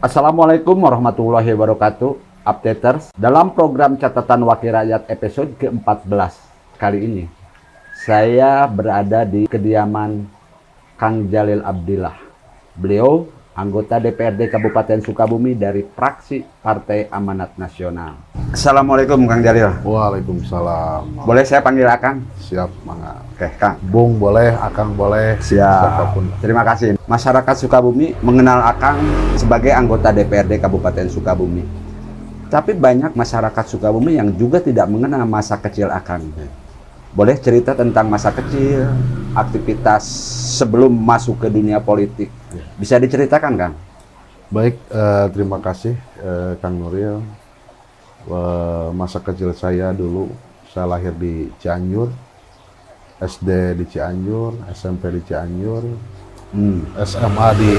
Assalamualaikum warahmatullahi wabarakatuh, updaters. Dalam program catatan wakil rakyat episode ke-14 kali ini, saya berada di kediaman Kang Jalil Abdillah. Beliau anggota DPRD Kabupaten Sukabumi dari fraksi Partai Amanat Nasional. Assalamualaikum Kang Jalil. Waalaikumsalam. Boleh saya panggil Akang? Siap, Mangga. Oke, Kang. Bung boleh, Akang boleh. Siap. Siapa pun. Terima kasih. Masyarakat Sukabumi mengenal Akang sebagai anggota DPRD Kabupaten Sukabumi. Tapi banyak masyarakat Sukabumi yang juga tidak mengenal masa kecil Akang. Boleh cerita tentang masa kecil, aktivitas sebelum masuk ke dunia politik. Bisa diceritakan, Kang? Baik, eh, terima kasih eh, Kang Nuril. Eh, masa kecil saya dulu, saya lahir di Cianjur, SD di Cianjur, SMP di Cianjur, Hmm. SMA di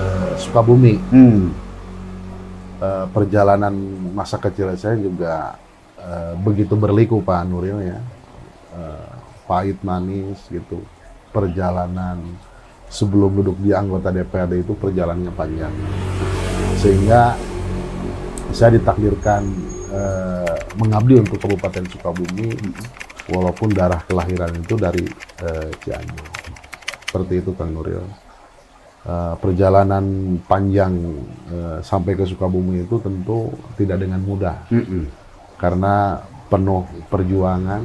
eh, Sukabumi. Hmm. Eh, perjalanan masa kecil saya juga eh, begitu berliku Pak Nuril ya. Eh, pahit manis gitu. Perjalanan sebelum duduk di anggota DPRD itu perjalanannya panjang. Sehingga saya ditakdirkan eh, mengabdi untuk Kabupaten Sukabumi walaupun darah kelahiran itu dari eh, Cianjur. Seperti itu Kang Nuril. Eh, perjalanan panjang eh, sampai ke Sukabumi itu tentu tidak dengan mudah Mm-mm. karena penuh perjuangan.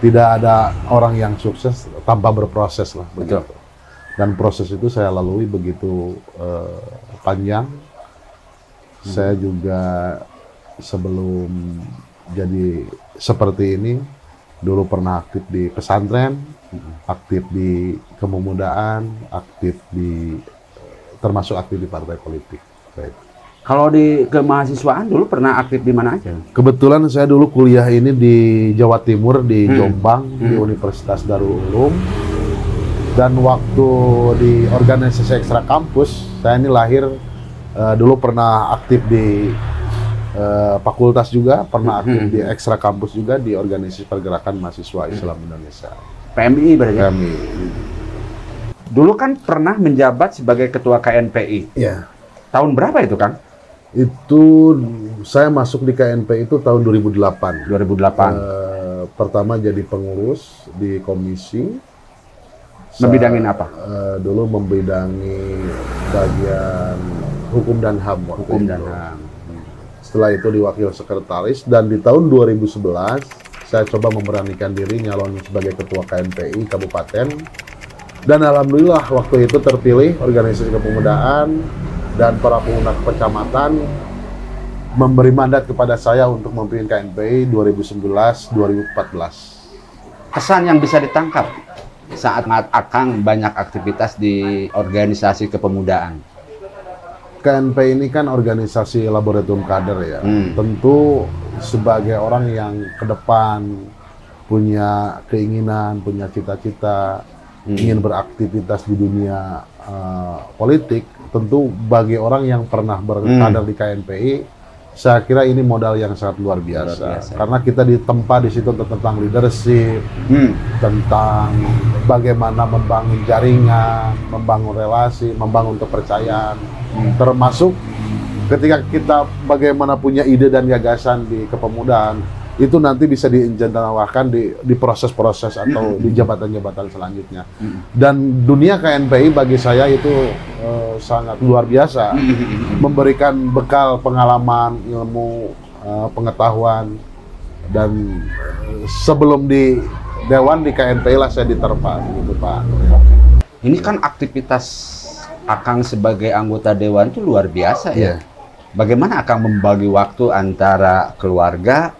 Tidak ada orang yang sukses tanpa berproses lah. Betul. begitu. Dan proses itu saya lalui begitu eh, panjang. Saya juga sebelum jadi seperti ini dulu pernah aktif di pesantren, aktif di kemumudaan, aktif di termasuk aktif di partai politik. Baik. Kalau di kemahasiswaan dulu pernah aktif di mana aja? Kebetulan saya dulu kuliah ini di Jawa Timur di Hmm. Jombang di Hmm. Universitas Darul Ulum. Dan waktu di organisasi ekstra kampus, saya ini lahir eh, dulu pernah aktif di eh, fakultas juga, pernah aktif Hmm. di ekstra kampus juga di organisasi pergerakan mahasiswa Islam Indonesia. PMI berarti. Kami. Dulu kan pernah menjabat sebagai ketua KNPI. Ya. Tahun berapa itu, Kang? Itu saya masuk di KNP itu tahun 2008. 2008. Eh, pertama jadi pengurus di komisi. Membidangin apa? eh, dulu membidangi bagian hukum dan HAM waktu Hukum itu. dan HAM. Setelah itu di wakil sekretaris dan di tahun 2011 saya coba memberanikan diri nyalon sebagai ketua KNPI kabupaten. Dan alhamdulillah waktu itu terpilih organisasi kepemudaan dan para pemuda kecamatan memberi mandat kepada saya untuk memimpin KNPI 2011-2014. Kesan yang bisa ditangkap saat Akang banyak aktivitas di organisasi kepemudaan. KNP ini kan organisasi laboratorium kader ya. Hmm. Tentu sebagai orang yang ke depan punya keinginan, punya cita-cita, Hmm. ingin beraktivitas di dunia eh, politik, tentu bagi orang yang pernah berkader di KNPI, saya kira ini modal yang sangat luar biasa. Luar biasa. Karena kita ditempa di situ tentang leadership, Hmm. tentang bagaimana membangun jaringan, membangun relasi, membangun kepercayaan, Hmm. termasuk ketika kita bagaimana punya ide dan gagasan di kepemudaan itu nanti bisa diinjantawahkan di di proses-proses atau di jabatan-jabatan selanjutnya. Hmm. Dan dunia KNPI bagi saya itu eh, sangat luar biasa, memberikan bekal pengalaman, ilmu, eh, pengetahuan dan eh, sebelum di dewan di KNPI lah saya diterpa gitu Pak. Ini kan aktivitas Akang sebagai anggota dewan itu luar biasa ya. Iya. Bagaimana Akang membagi waktu antara keluarga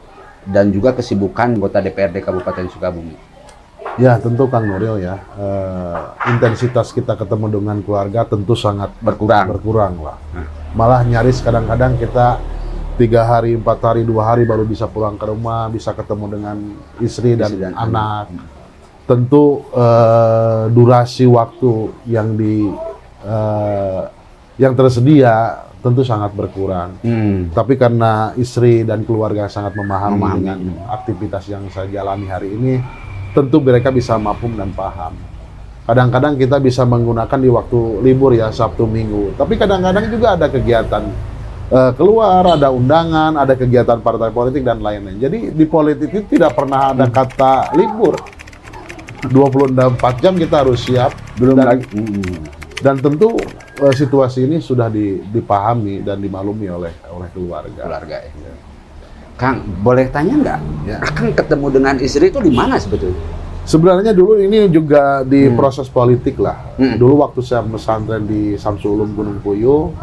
dan juga kesibukan anggota DPRD Kabupaten Sukabumi? Ya tentu Kang Nuril ya eh, intensitas kita ketemu dengan keluarga tentu sangat Berkurang. berkurang lah. Malah nyaris kadang-kadang kita tiga hari, empat hari, dua hari baru bisa pulang ke rumah, bisa ketemu dengan istri dan, Istri dan anak. anak. Tentu eh, durasi waktu yang di eh, yang tersedia tentu sangat berkurang. Hmm. Tapi karena istri dan keluarga sangat memahami, Memahami. dengan aktivitas yang saya jalani hari ini, tentu mereka bisa mampu dan paham. Kadang-kadang kita bisa menggunakan di waktu libur ya Sabtu Minggu. Tapi kadang-kadang juga ada kegiatan eh, keluar, ada undangan, ada kegiatan partai politik dan lain-lain. Jadi di politik itu tidak pernah ada kata libur. 24 jam kita harus siap Belum dan, lagi. Mm. dan tentu situasi ini sudah di- dipahami dan dimaklumi oleh oleh keluarga. keluarga ya. Kang, boleh tanya nggak? Ya. Kang ketemu dengan istri itu di mana sebetulnya? Sebenarnya dulu ini juga di proses politik lah. Hmm. Dulu waktu saya pesantren di Samsul Ulum Gunung Puyuh,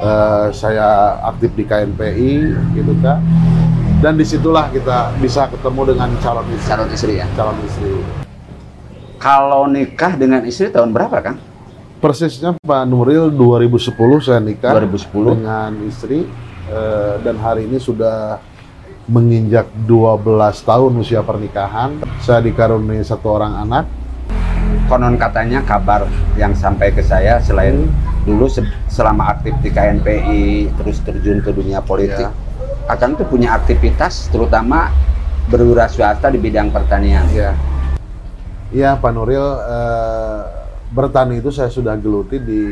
eh, saya aktif di KNPI gitu kan. Dan di situlah kita bisa ketemu dengan calon istri. Calon istri ya. Calon istri. Kalau nikah dengan istri tahun berapa, Kang? Persisnya Pak Nuril 2010 saya nikah 2010. dengan istri eh, dan hari ini sudah menginjak 12 tahun usia pernikahan. Saya dikaruniai satu orang anak. Konon katanya kabar yang sampai ke saya selain dulu se- selama aktif di KNPI terus terjun ke dunia politik, Ya. Akang tuh punya aktivitas terutama berwira swasta di bidang pertanian. Iya. Iya Pak Nuril, eh, bertani itu saya sudah geluti di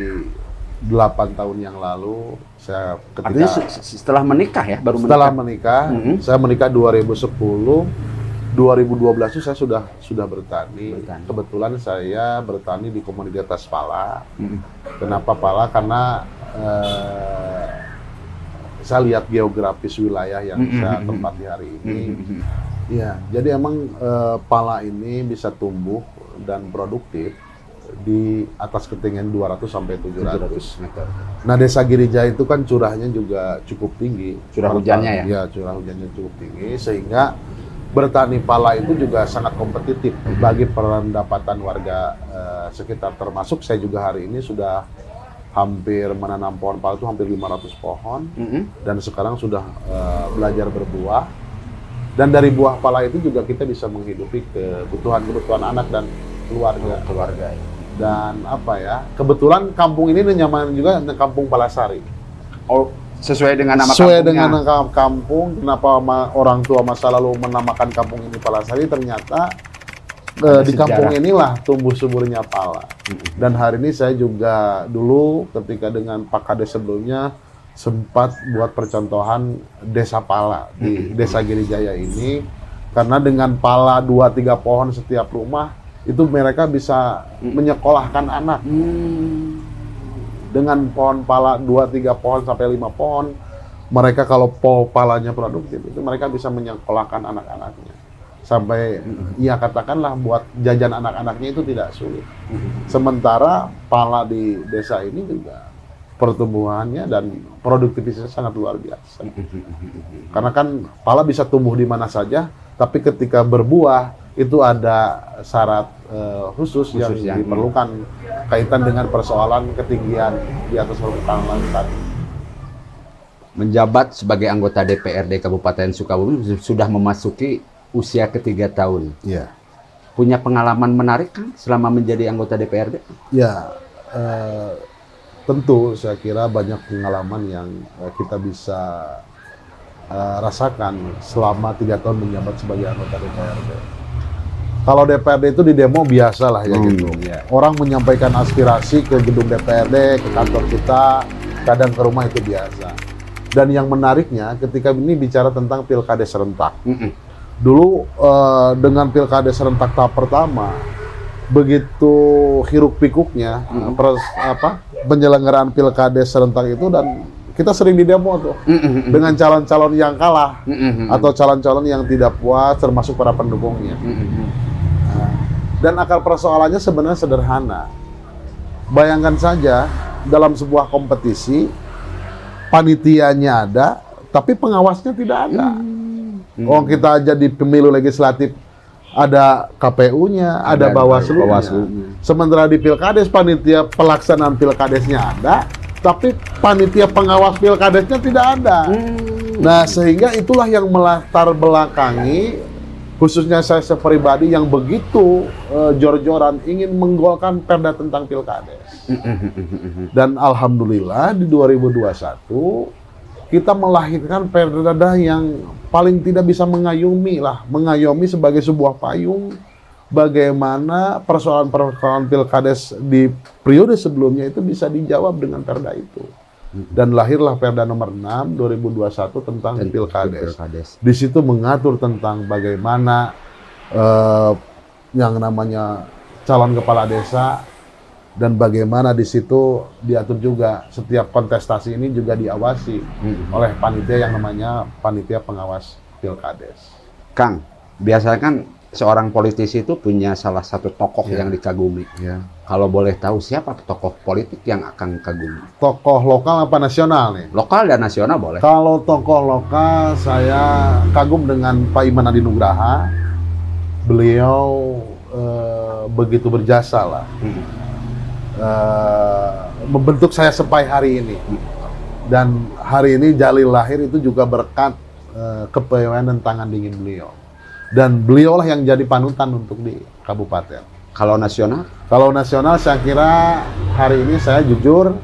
8 tahun yang lalu. Saya Artinya ketika se- setelah menikah ya, baru setelah menikah. menikah, Mhm. saya menikah 2010. 2012 itu saya sudah sudah bertani. Bertani. Kebetulan saya bertani di komoditas pala. Mm. Kenapa pala? Karena eh, saya lihat geografis wilayah yang Mhm. saya tempati hari ini. Mm. Iya, jadi emang eh, pala ini bisa tumbuh dan produktif di atas ketinggian 200 sampai 700. 700 meter. Nah, Desa Girija itu kan curahnya juga cukup tinggi. Curah hujannya ya? Iya, curah hujannya cukup tinggi sehingga bertani pala itu juga sangat kompetitif bagi pendapatan warga eh, sekitar termasuk saya juga hari ini sudah hampir menanam pohon pala itu hampir 500 pohon Mm-mm. dan sekarang sudah eh, belajar berbuah dan dari buah pala itu juga kita bisa menghidupi kebutuhan-kebutuhan anak dan keluarga keluarga. ya. Dan apa ya kebetulan kampung ini nyaman juga kampung Palasari. Oh, sesuai dengan nama sesuai kampungnya. dengan nama kampung kenapa orang tua masa lalu menamakan kampung ini Palasari ternyata eh, Ada di kampung inilah tumbuh suburnya pala. Dan hari ini saya juga dulu ketika dengan Pak Kades sebelumnya sempat buat percontohan desa pala di desa Girijaya ini. Karena dengan pala dua tiga pohon setiap rumah itu mereka bisa menyekolahkan anak. Hmm. dengan pohon pala dua tiga pohon sampai lima pohon mereka kalau po palanya produktif itu mereka bisa menyekolahkan anak-anaknya. Sampai ya katakanlah buat jajan anak-anaknya itu tidak sulit. Sementara pala di desa ini juga pertumbuhannya dan produktivitasnya sangat luar biasa. Karena kan pala bisa tumbuh di mana saja tapi ketika berbuah itu ada syarat eh, khusus, yang Khusus yang- diperlukan kaitan dengan persoalan ketinggian di atas permukaan laut tadi. Menjabat sebagai anggota DPRD Kabupaten Sukabumi sudah memasuki usia ketiga tahun. Iya. Punya pengalaman menarik kan selama menjadi anggota DPRD? Ya, eh, tentu saya kira banyak pengalaman yang eh, kita bisa eh, rasakan selama tiga tahun menjabat sebagai anggota DPRD. Kalau DPRD itu di demo biasa lah ya Hmm, gitu. ya. Orang menyampaikan aspirasi ke gedung DPRD, ke kantor kita, kadang ke rumah itu biasa. Dan yang menariknya ketika ini bicara tentang pilkada serentak. Mm-mm. Dulu eh, dengan pilkada serentak tahap pertama, begitu hiruk pikuknya Mm-mm. pres, apa penyelenggaraan pilkada serentak itu dan kita sering di demo tuh Mm-mm. dengan calon-calon yang kalah Mm-mm. atau calon-calon yang tidak puas termasuk para pendukungnya. Mm-mm. Nah, dan akar persoalannya sebenarnya sederhana. Bayangkan saja dalam sebuah kompetisi panitianya ada, tapi pengawasnya tidak ada. Oh kita aja di pemilu legislatif ada KPU-nya, ada, Ada Bawaslu. Sementara di Pilkades panitia pelaksanaan Pilkadesnya ada, tapi panitia pengawas Pilkadesnya tidak ada. Nah, sehingga itulah yang melatar belakangi khususnya saya sepribadi yang begitu eh, jor-joran ingin menggolkan perda tentang Pilkades. Dan alhamdulillah di 2021 kita melahirkan perda yang paling tidak bisa mengayomi lah, mengayomi sebagai sebuah payung bagaimana persoalan-persoalan pilkades di periode sebelumnya itu bisa dijawab dengan perda itu. Dan lahirlah Perda nomor 6 2021 tentang Dan pilkades. pilkades. Di situ mengatur tentang bagaimana eh, yang namanya calon kepala desa dan bagaimana di situ diatur juga setiap kontestasi ini juga diawasi Mm-mm. oleh panitia yang namanya panitia pengawas pilkades. Kang, biasanya kan seorang politisi itu punya salah satu tokoh Iya. yang dikagumi. Ya. Kalau boleh tahu siapa tokoh politik yang akan kagumi? Tokoh lokal apa nasional nih? Lokal dan nasional boleh. Kalau tokoh lokal saya kagum dengan Pak Iman Adi Nugraha. Beliau eh, begitu berjasa lah Mm-mm. eh, membentuk saya sampai hari ini. Dan hari ini Jalil lahir itu juga berkat eh, dan tangan dingin beliau. Dan beliaulah yang jadi panutan untuk di kabupaten. Kalau nasional? Kalau nasional saya kira hari ini saya jujur,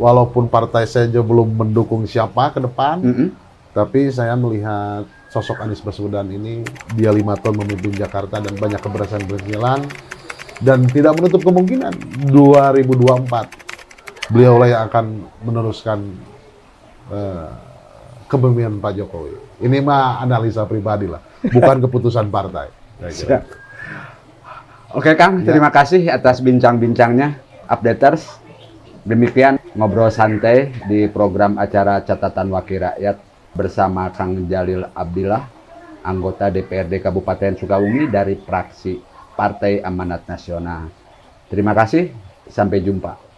walaupun partai saya juga belum mendukung siapa ke depan, Mm-mm. tapi saya melihat sosok Anies Baswedan ini dia lima tahun memimpin Jakarta dan banyak keberhasilan dan tidak menutup kemungkinan 2024 beliau lah yang akan meneruskan eh, kepemimpinan Pak Jokowi. Ini mah analisa pribadi lah, bukan keputusan partai. Siap. Oke Kang, Ya. terima kasih atas bincang-bincangnya, updaters. Demikian ngobrol santai di program acara catatan wakil rakyat bersama Kang Jalil Abdillah, anggota DPRD Kabupaten Sukabumi dari fraksi Partai Amanat Nasional. Terima kasih, sampai jumpa.